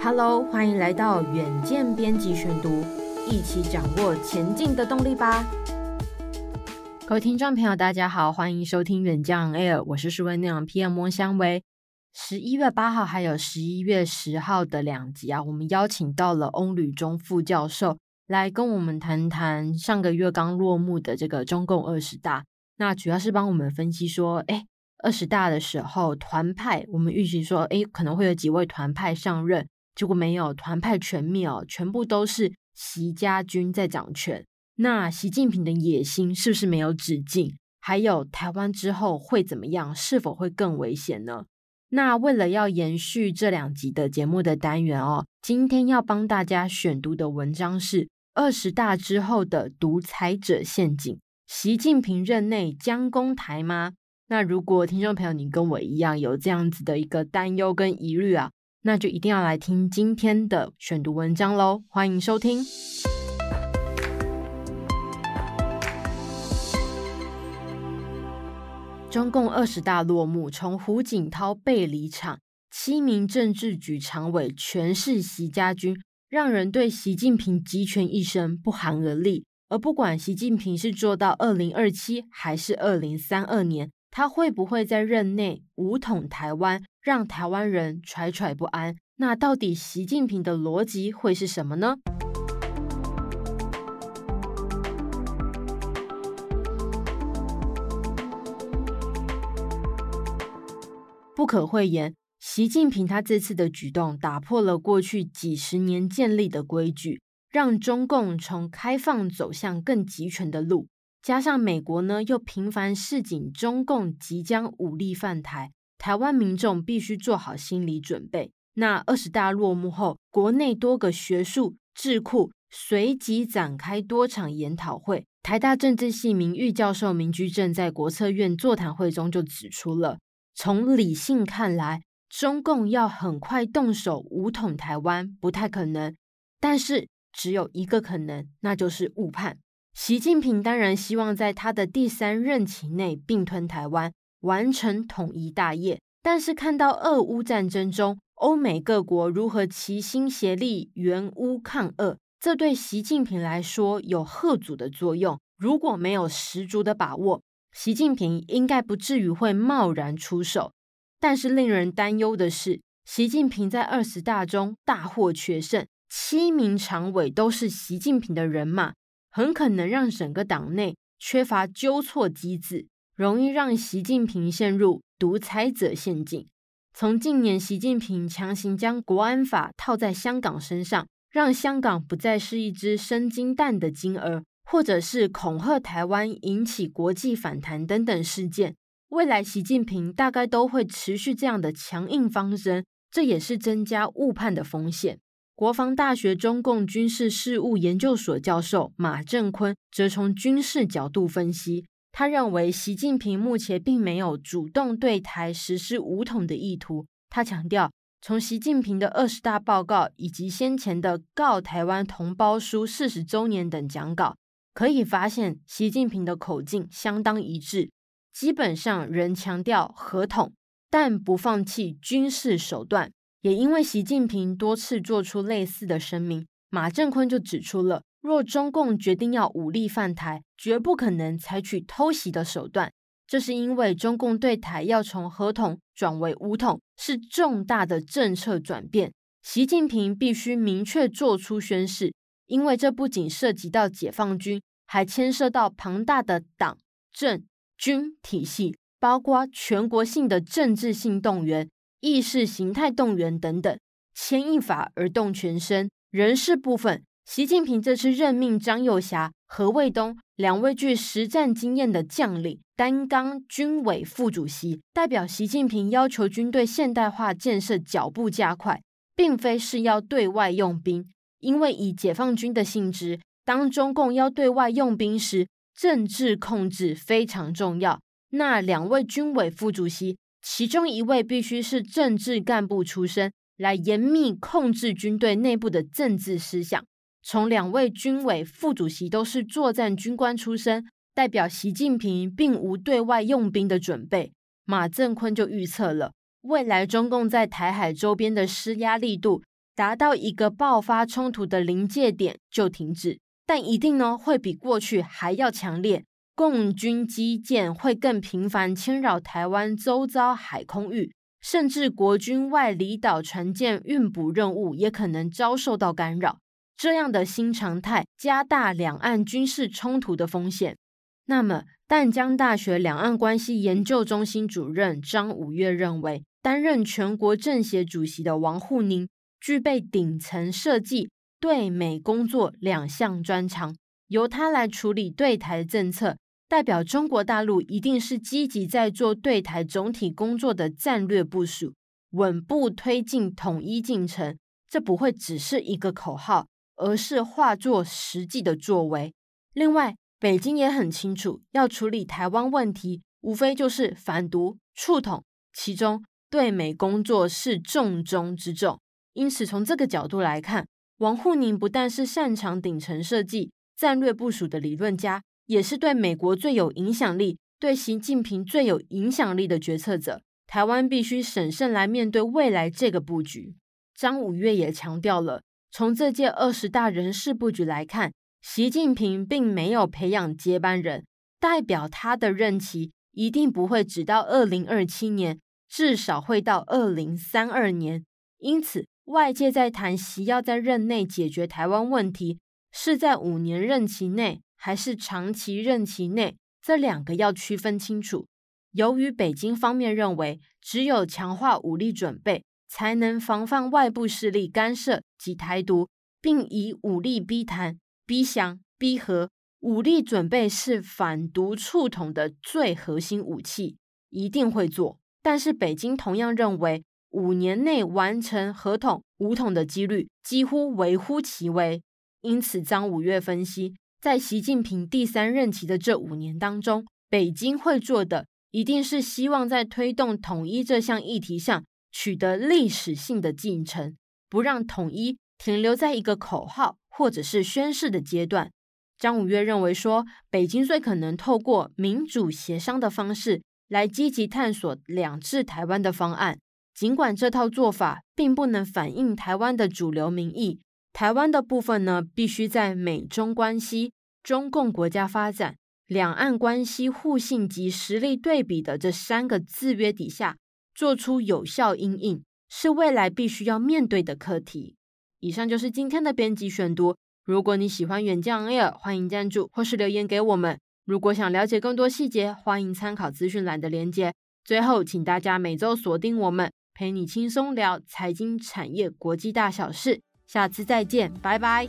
Hello，欢迎来到远见编辑选读，一起掌握前进的动力吧。各位听众朋友，大家好，欢迎收听远见 Air，我是数位内容 PM 莫香薇。十一月八号还有十一月十号的两集啊，我们邀请到了翁旅中副教授来跟我们谈谈上个月刚落幕的这个中共二十大。那主要是帮我们分析说，哎，二十大的时候团派，我们预期说，哎，可能会有几位团派上任，结果没有，团派全灭哦，全部都是习家军在掌权。那习近平的野心是不是没有止境？还有台湾之后会怎么样？是否会更危险呢？那为了要延续这两集的节目的单元哦，今天要帮大家选读的文章是二十大之后的独裁者陷阱。习近平任内将攻台吗？那如果听众朋友你跟我一样有这样子的一个担忧跟疑虑啊，那就一定要来听今天的选读文章喽！欢迎收听。中共二十大落幕，从胡锦涛被离场，七名政治局常委全是习家军，让人对习近平集权一生不寒而栗。而不管习近平是做到二零二七还是二零三二年，他会不会在任内武统台湾，让台湾人惴惴不安？那到底习近平的逻辑会是什么呢？不可讳言，习近平他这次的举动打破了过去几十年建立的规矩。让中共从开放走向更集权的路，加上美国呢又频繁示警，中共即将武力犯台，台湾民众必须做好心理准备。那二十大落幕后，国内多个学术智库随即展开多场研讨会。台大政治系名誉教授明居正在国策院座谈会中就指出了，从理性看来，中共要很快动手武统台湾不太可能，但是。只有一个可能，那就是误判。习近平当然希望在他的第三任期内并吞台湾，完成统一大业。但是看到俄乌战争中欧美各国如何齐心协力援乌抗俄，这对习近平来说有贺阻的作用。如果没有十足的把握，习近平应该不至于会贸然出手。但是令人担忧的是，习近平在二十大中大获全胜。七名常委都是习近平的人马，很可能让整个党内缺乏纠错机制，容易让习近平陷入独裁者陷阱。从近年习近平强行将国安法套在香港身上，让香港不再是一只生金蛋的金鹅，或者是恐吓台湾引起国际反弹等等事件，未来习近平大概都会持续这样的强硬方针，这也是增加误判的风险。国防大学中共军事事务研究所教授马正坤则从军事角度分析，他认为习近平目前并没有主动对台实施武统的意图。他强调，从习近平的二十大报告以及先前的《告台湾同胞书》四十周年等讲稿，可以发现习近平的口径相当一致，基本上仍强调和统，但不放弃军事手段。也因为习近平多次做出类似的声明，马正坤就指出了：若中共决定要武力犯台，绝不可能采取偷袭的手段。这是因为中共对台要从合统转为武统，是重大的政策转变。习近平必须明确做出宣示，因为这不仅涉及到解放军，还牵涉到庞大的党政军体系，包括全国性的政治性动员。意识形态动员等等，牵一发而动全身。人事部分，习近平这次任命张又侠、何卫东两位具实战经验的将领担纲军委副主席，代表习近平要求军队现代化建设脚步加快，并非是要对外用兵。因为以解放军的性质，当中共要对外用兵时，政治控制非常重要。那两位军委副主席。其中一位必须是政治干部出身，来严密控制军队内部的政治思想。从两位军委副主席都是作战军官出身，代表习近平并无对外用兵的准备。马振坤就预测了，未来中共在台海周边的施压力度，达到一个爆发冲突的临界点就停止，但一定呢会比过去还要强烈。共军机舰会更频繁侵扰台湾周遭海空域，甚至国军外离岛船舰运补任务也可能遭受到干扰。这样的新常态加大两岸军事冲突的风险。那么，淡江大学两岸关系研究中心主任张五岳认为，担任全国政协主席的王沪宁具备顶层设计对美工作两项专长，由他来处理对台政策，代表中国大陆一定是积极在做对台总体工作的战略部署，稳步推进统一进程。这不会只是一个口号，而是化作实际的作为。另外，北京也很清楚，要处理台湾问题，无非就是反独、促统，其中对美工作是重中之重。因此，从这个角度来看，王沪宁不但是擅长顶层设计、战略部署的理论家，也是对美国最有影响力、对习近平最有影响力的决策者。台湾必须审慎来面对未来这个布局。张五岳也强调了，从这届二十大人事布局来看。习近平并没有培养接班人，代表他的任期一定不会只到二零二七年，至少会到二零三二年。因此，外界在谈习要在任内解决台湾问题，是在五年任期内还是长期任期内，这两个要区分清楚。由于北京方面认为，只有强化武力准备，才能防范外部势力干涉及台独，并以武力逼谈。逼降、逼和，武力准备是反独促统的最核心武器，一定会做。但是北京同样认为，五年内完成合统、武统的几率几乎微乎其微。因此，张五岳分析，在习近平第三任期的这五年当中，北京会做的一定是希望在推动统一这项议题上取得历史性的进程，不让统一停留在一个口号。或者是宣誓的阶段，张五岳认为说，北京最可能透过民主协商的方式来积极探索两制台湾的方案。尽管这套做法并不能反映台湾的主流民意，台湾的部分呢，必须在美中关系、中共国家发展、两岸关系互信及实力对比的这三个制约底下，做出有效因应，是未来必须要面对的课题。以上就是今天的编辑选读。如果你喜欢远见 Air，欢迎赞助或是留言给我们。如果想了解更多细节，欢迎参考资讯栏的连接。最后，请大家每周锁定我们，陪你轻松聊财经、产业、国际大小事。下次再见，拜拜。